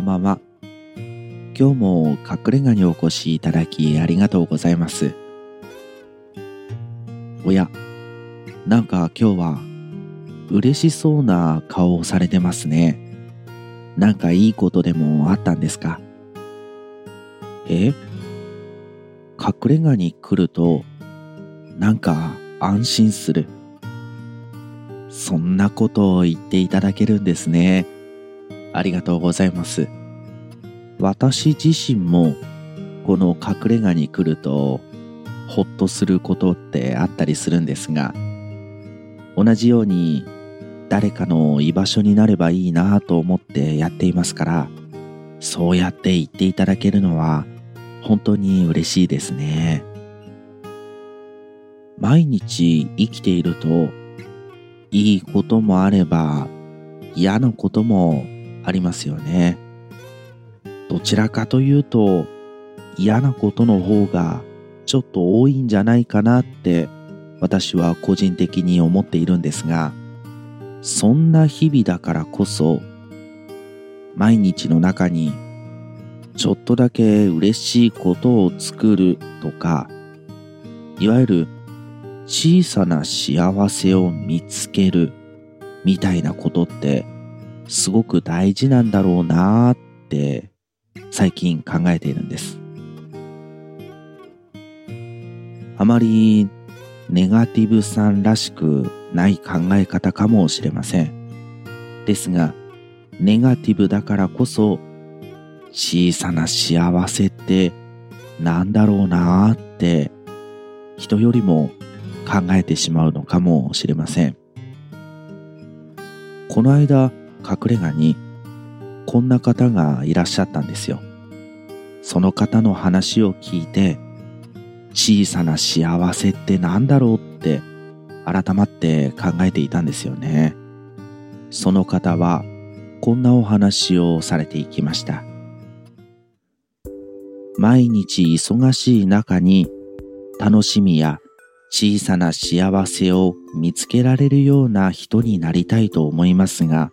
こんばんは。今日も隠れ家にお越しいただきありがとうございます。おや、なんか今日は嬉しそうな顔をされてますね。なんかいいことでもあったんですか？え？隠れ家に来るとなんか安心する。そんなことを言っていただけるんですね。ありがとうございます。私自身もこの隠れ家に来るとほっとすることってあったりするんですが同じように誰かの居場所になればいいなと思ってやっていますからそうやって言っていただけるのは本当に嬉しいですね毎日生きているといいこともあれば嫌なこともありますよね。どちらかというと嫌なことの方がちょっと多いんじゃないかなって私は個人的に思っているんですがそんな日々だからこそ毎日の中にちょっとだけ嬉しいことを作るとかいわゆる小さな幸せを見つけるみたいなことってすごく大事なんだろうなーって最近考えているんです。あまりネガティブさんらしくない考え方かもしれません。ですがネガティブだからこそ小さな幸せってなんだろうなーって人よりも考えてしまうのかもしれません。この間隠れ家にこんな方がいらっしゃったんですよ。その方の話を聞いて小さな幸せってなんだろうって改まって考えていたんですよね。その方はこんなお話をされていきました。毎日忙しい中に楽しみや小さな幸せを見つけられるような人になりたいと思いますが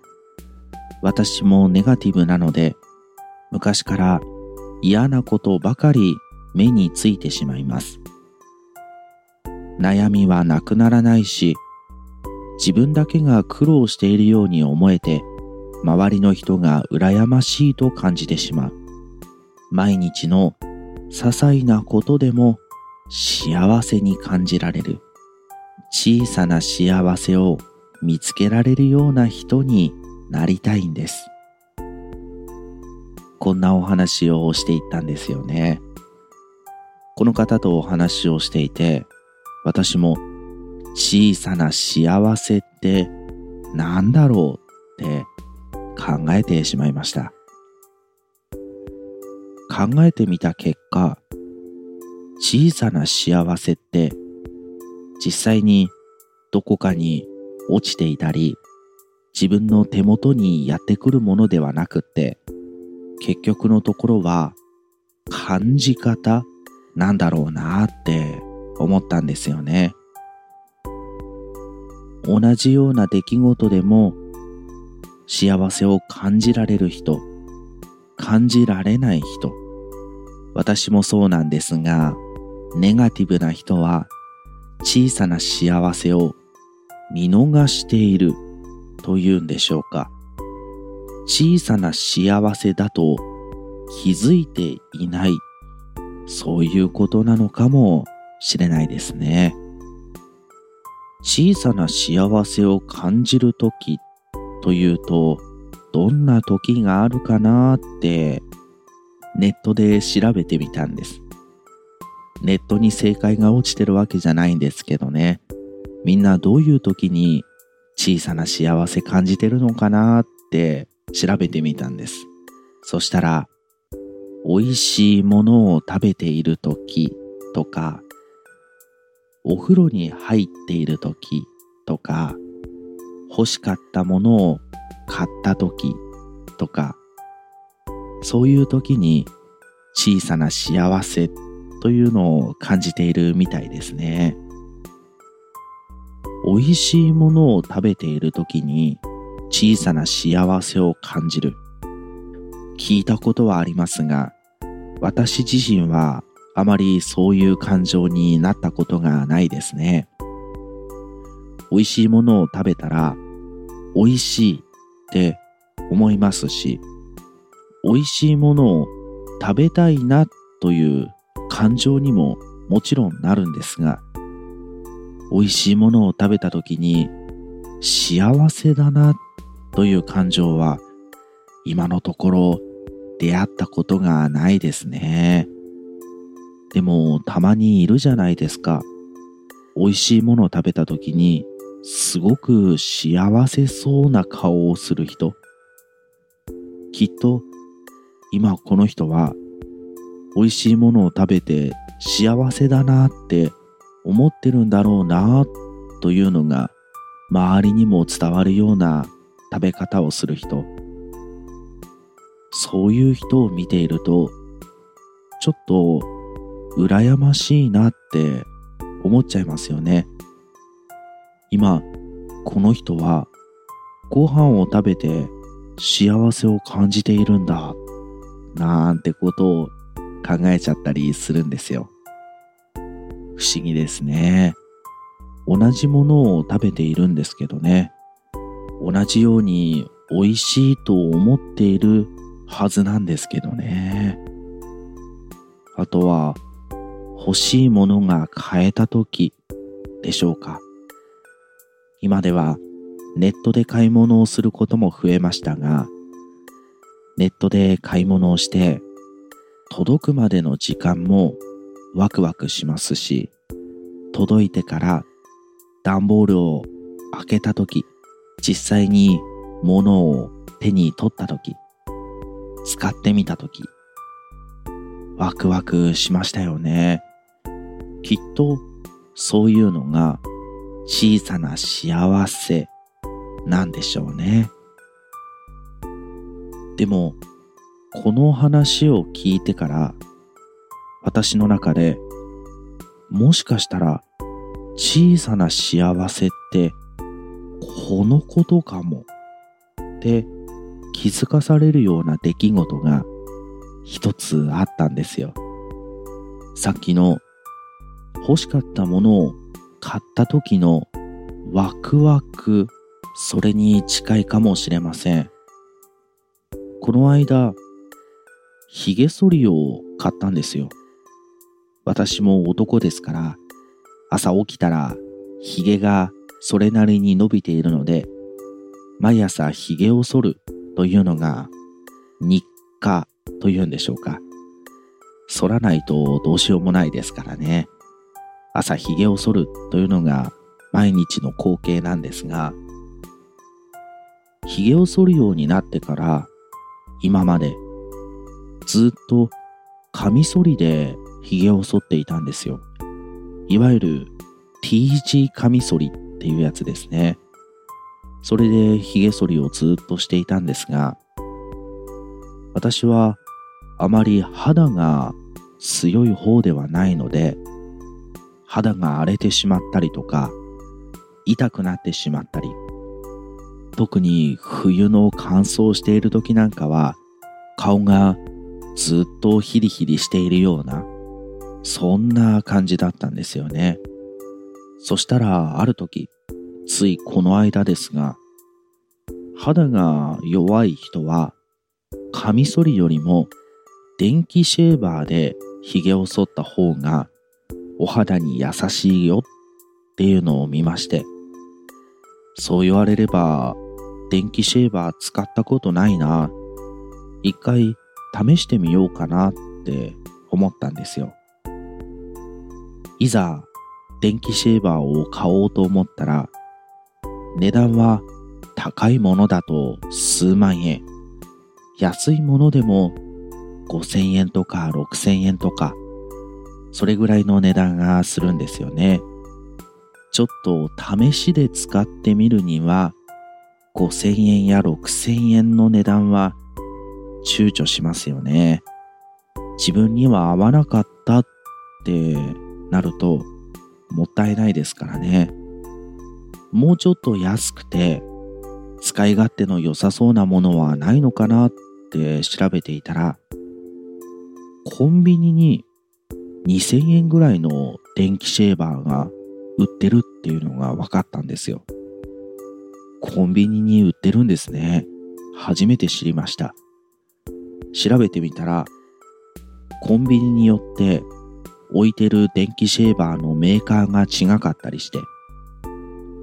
私もネガティブなので昔から嫌なことばかり目についてしまいます。悩みはなくならないし自分だけが苦労しているように思えて周りの人が羨ましいと感じてしまう。毎日の些細なことでも幸せに感じられる。小さな幸せを見つけられるような人になりたいんです。こんなお話をしていったんですよね。この方とお話をしていて私も小さな幸せって何だろうって考えてしまいました。考えてみた結果小さな幸せって実際にどこかに落ちていたり自分の手元にやってくるものではなくって結局のところは感じ方なんだろうなって思ったんですよね。同じような出来事でも幸せを感じられる人感じられない人私もそうなんですがネガティブな人は小さな幸せを見逃している。というんでしょうか。小さな幸せだと気づいていない。そういうことなのかもしれないですね。小さな幸せを感じるときというとどんな時があるかなってネットで調べてみたんです。ネットに正解が落ちてるわけじゃないんですけどね。みんなどういう時に小さな幸せ感じてるのかなって調べてみたんです。そしたら美味しいものを食べている時とかお風呂に入っている時とか欲しかったものを買った時とかそういう時に小さな幸せというのを感じているみたいですね。美味しいものを食べている時に小さな幸せを感じる聞いたことはありますが、私自身はあまりそういう感情になったことがないですね。美味しいものを食べたら、美味しいって思いますし、美味しいものを食べたいなという感情にももちろんなるんですが、美味しいものを食べた時に幸せだなという感情は今のところ出会ったことがないですね。でもたまにいるじゃないですか。美味しいものを食べた時にすごく幸せそうな顔をする人。きっと今この人は美味しいものを食べて幸せだなって思ってるんだろうなというのが周りにも伝わるような食べ方をする人。そういう人を見ているとちょっと羨ましいなって思っちゃいますよね。今この人はご飯を食べて幸せを感じているんだなんてことを考えちゃったりするんですよ。不思議ですね。同じものを食べているんですけどね。同じように美味しいと思っているはずなんですけどね。あとは欲しいものが買えた時でしょうか。今ではネットで買い物をすることも増えましたが、ネットで買い物をして届くまでの時間もワクワクしますし、届いてから段ボールを開けた時、実際に物を手に取った時、使ってみた時、ワクワクしましたよね。きっとそういうのが小さな幸せなんでしょうね。でも、この話を聞いてから私の中で、もしかしたら小さな幸せってこのことかもって気づかされるような出来事が一つあったんですよ。さっきの欲しかったものを買った時のワクワク、それに近いかもしれません。この間、髭剃りを買ったんですよ。私も男ですから、朝起きたら髭がそれなりに伸びているので、毎朝髭を剃るというのが日課というんでしょうか。剃らないとどうしようもないですからね。朝髭を剃るというのが毎日の光景なんですが、髭を剃るようになってから今までずっとカミソリで髭を剃っていたんですよ。いわゆる T 字カミソリっていうやつですね。それで髭剃りをずっとしていたんですが、私はあまり肌が強い方ではないので、肌が荒れてしまったりとか、痛くなってしまったり、特に冬の乾燥している時なんかは、顔がずっとヒリヒリしているような、そんな感じだったんですよね。そしたらある時、ついこの間ですが、肌が弱い人は、カミソリよりも電気シェーバーで髭を剃った方がお肌に優しいよっていうのを見まして、そう言われれば電気シェーバー使ったことないな。一回試してみようかなって思ったんですよ。いざ電気シェーバーを買おうと思ったら、値段は高いものだと数万円、安いものでも5000円とか6000円とか、それぐらいの値段がするんですよね。ちょっと試しで使ってみるには、5000円や6000円の値段は躊躇しますよね。自分には合わなかったってなるともったいないですからね。もうちょっと安くて使い勝手の良さそうなものはないのかなって調べていたら、コンビニに2000円ぐらいの電気シェーバーが売ってるっていうのが分かったんですよ。コンビニに売ってるんですね。初めて知りました。調べてみたら、コンビニによって置いてる電気シェーバーのメーカーが違かったりして、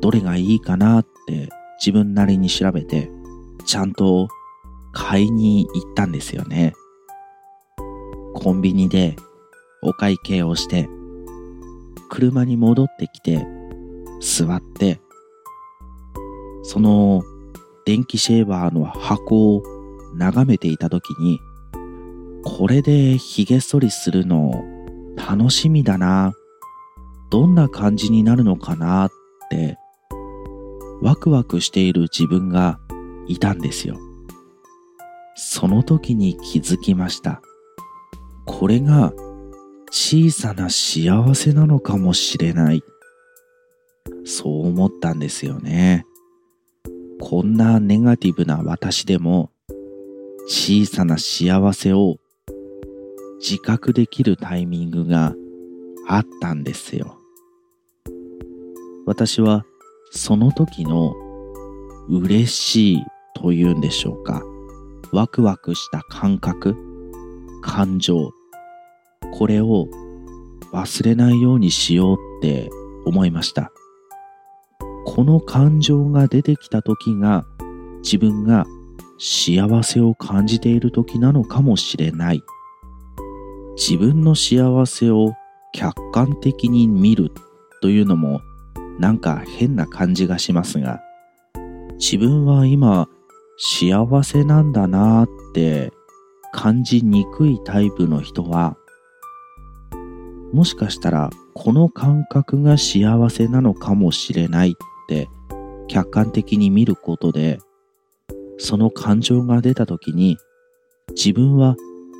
どれがいいかなって自分なりに調べて、ちゃんと買いに行ったんですよね。コンビニでお会計をして、車に戻ってきて、座って、その電気シェーバーの箱を眺めていた時に、これで髭剃りするの楽しみだな。どんな感じになるのかなってワクワクしている自分がいたんですよ。その時に気づきました。これが小さな幸せなのかもしれない。そう思ったんですよね。こんなネガティブな私でも小さな幸せを自覚できるタイミングがあったんですよ。私はその時の嬉しいというんでしょうか。ワクワクした感覚、感情、これを忘れないようにしようって思いました。この感情が出てきた時が自分が幸せを感じている時なのかもしれない。自分の幸せを客観的に見るというのもなんか変な感じがしますが、自分は今幸せなんだなーって感じにくいタイプの人は、もしかしたらこの感覚が幸せなのかもしれないって客観的に見ることで、その感情が出た時に自分は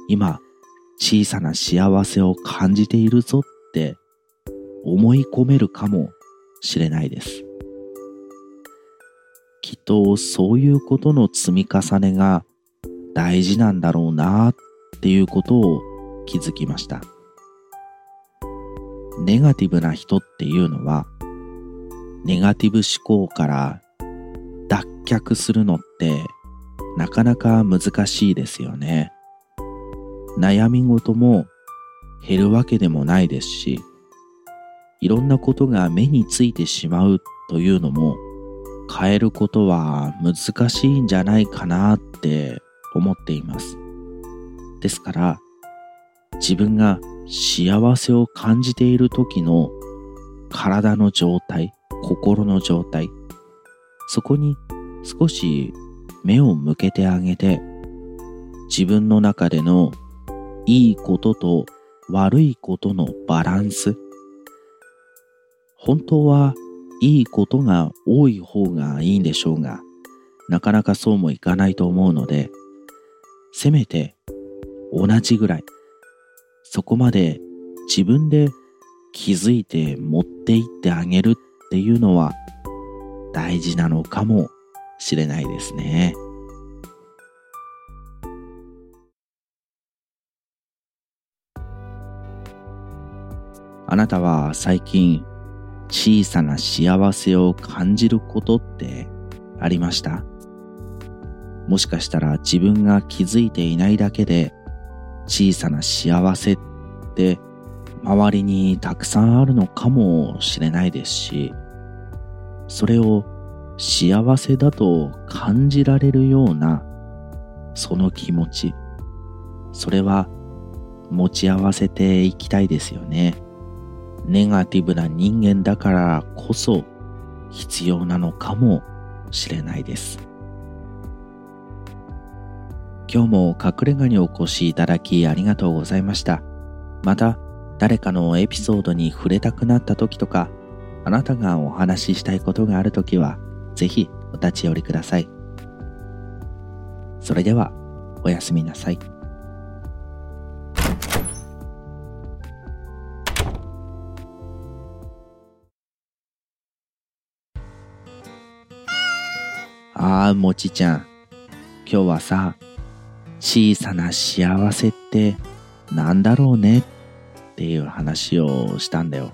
今小さな幸せを感じているぞって思い込めるかもしれないです。きっとそういうことの積み重ねが大事なんだろうなっていうことを気づきました。ネガティブな人っていうのはネガティブ思考から脱却するのってなかなか難しいですよね。悩み事も減るわけでもないですし、いろんなことが目についてしまうというのも変えることは難しいんじゃないかなって思っています。ですから、自分が幸せを感じている時の体の状態、心の状態、そこに少し目を向けてあげて、自分の中でのいいことと悪いことのバランス、本当はいいことが多い方がいいんでしょうが、なかなかそうもいかないと思うので、せめて同じぐらい、そこまで自分で気づいて持っていってあげるっていうのは大事なのかもしれないですね。あなたは最近小さな幸せを感じることってありました？もしかしたら自分が気づいていないだけで小さな幸せって周りにたくさんあるのかもしれないですしそれを幸せだと感じられるようなその気持ちそれは持ち合わせていきたいですよね。ネガティブな人間だからこそ必要なのかもしれないです。今日も隠れ家にお越しいただきありがとうございました。また誰かのエピソードに触れたくなった時とか、あなたがお話ししたいことがある時は、ぜひお立ち寄りください。それでは、おやすみなさい。ああ、もちちゃん。今日はさ、小さな幸せってなんだろうねっていう話をしたんだよ。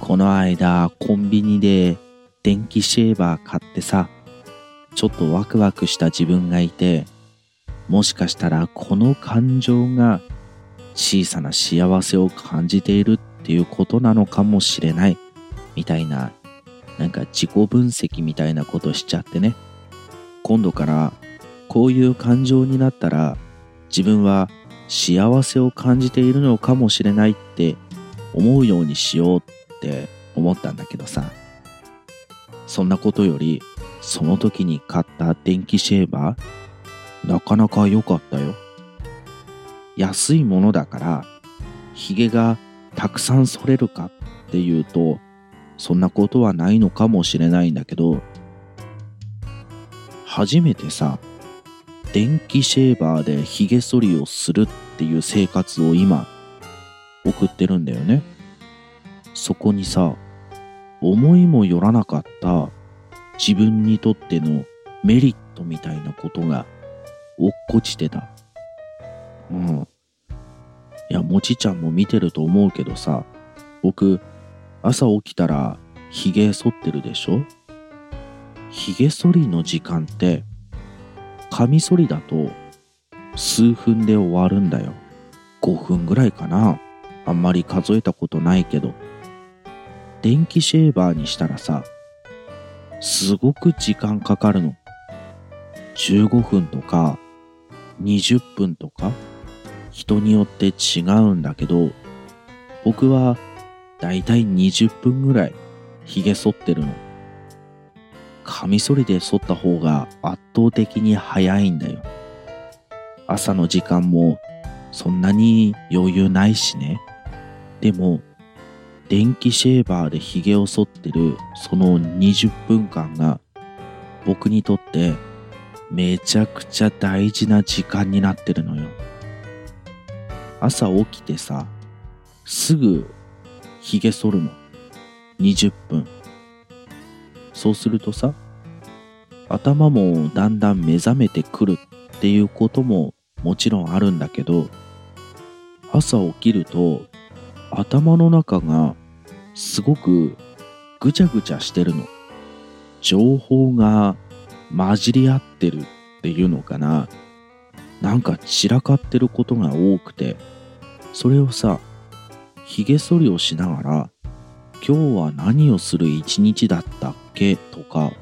この間コンビニで電気シェーバー買ってさ、ちょっとワクワクした自分がいて、もしかしたらこの感情が小さな幸せを感じているっていうことなのかもしれないみたいななんか自己分析みたいなことしちゃってね。今度からこういう感情になったら自分は幸せを感じているのかもしれないって思うようにしようって思ったんだけどさ。そんなことよりその時に買った電気シェーバーなかなか良かったよ。安いものだからヒゲがたくさん剃れるかっていうとそんなことはないのかもしれないんだけど初めてさ電気シェーバーでヒゲ剃りをするっていう生活を今送ってるんだよね。そこにさ思いもよらなかった自分にとってのメリットみたいなことが落っこちてた。うん。いやもちちゃんも見てると思うけどさ僕朝起きたらヒゲ剃ってるでしょ？ヒゲ剃りの時間ってカミソリだと数分で終わるんだよ。5分ぐらいかな。あんまり数えたことないけど。電気シェーバーにしたらさ、すごく時間かかるの。15分とか20分とか人によって違うんだけど、僕はだいたい20分ぐらい髭剃ってるの。カミソリで剃った方が圧倒的に早いんだよ。朝の時間もそんなに余裕ないしね。でも、電気シェーバーで髭を剃ってるその20分間が僕にとってめちゃくちゃ大事な時間になってるのよ。朝起きてさ、すぐ髭剃るの。20分。そうするとさ、頭もだんだん目覚めてくるっていうことももちろんあるんだけど、朝起きると頭の中がすごくぐちゃぐちゃしてるの。情報が混じり合ってるっていうのかな。なんか散らかってることが多くて、それをさ、髭剃りをしながら、今日は何をする一日だったっけ？とか、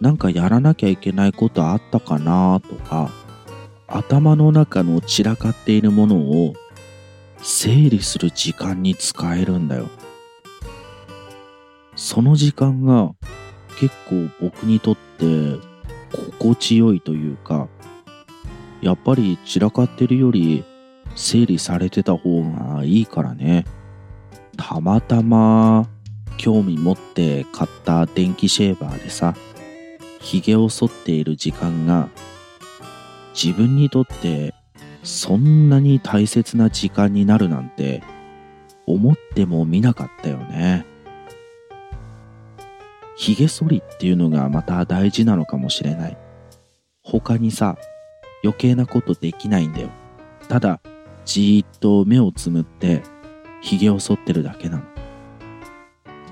なんかやらなきゃいけないことあったかな？とか、頭の中の散らかっているものを整理する時間に使えるんだよ。その時間が結構僕にとって心地よいというか、やっぱり散らかってるより整理されてた方がいいからね。たまたま興味持って買った電気シェーバーでさ、髭を剃っている時間が自分にとってそんなに大切な時間になるなんて思ってもみなかったよね。髭剃りっていうのがまた大事なのかもしれない。他にさ、余計なことできないんだよ。ただ、じーっと目をつむってひげを剃ってるだけなの。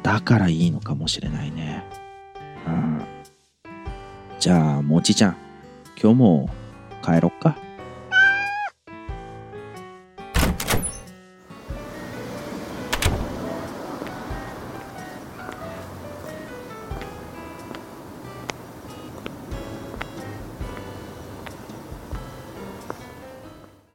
だからいいのかもしれないね。うん。じゃあ、もちちゃん、今日も帰ろっか。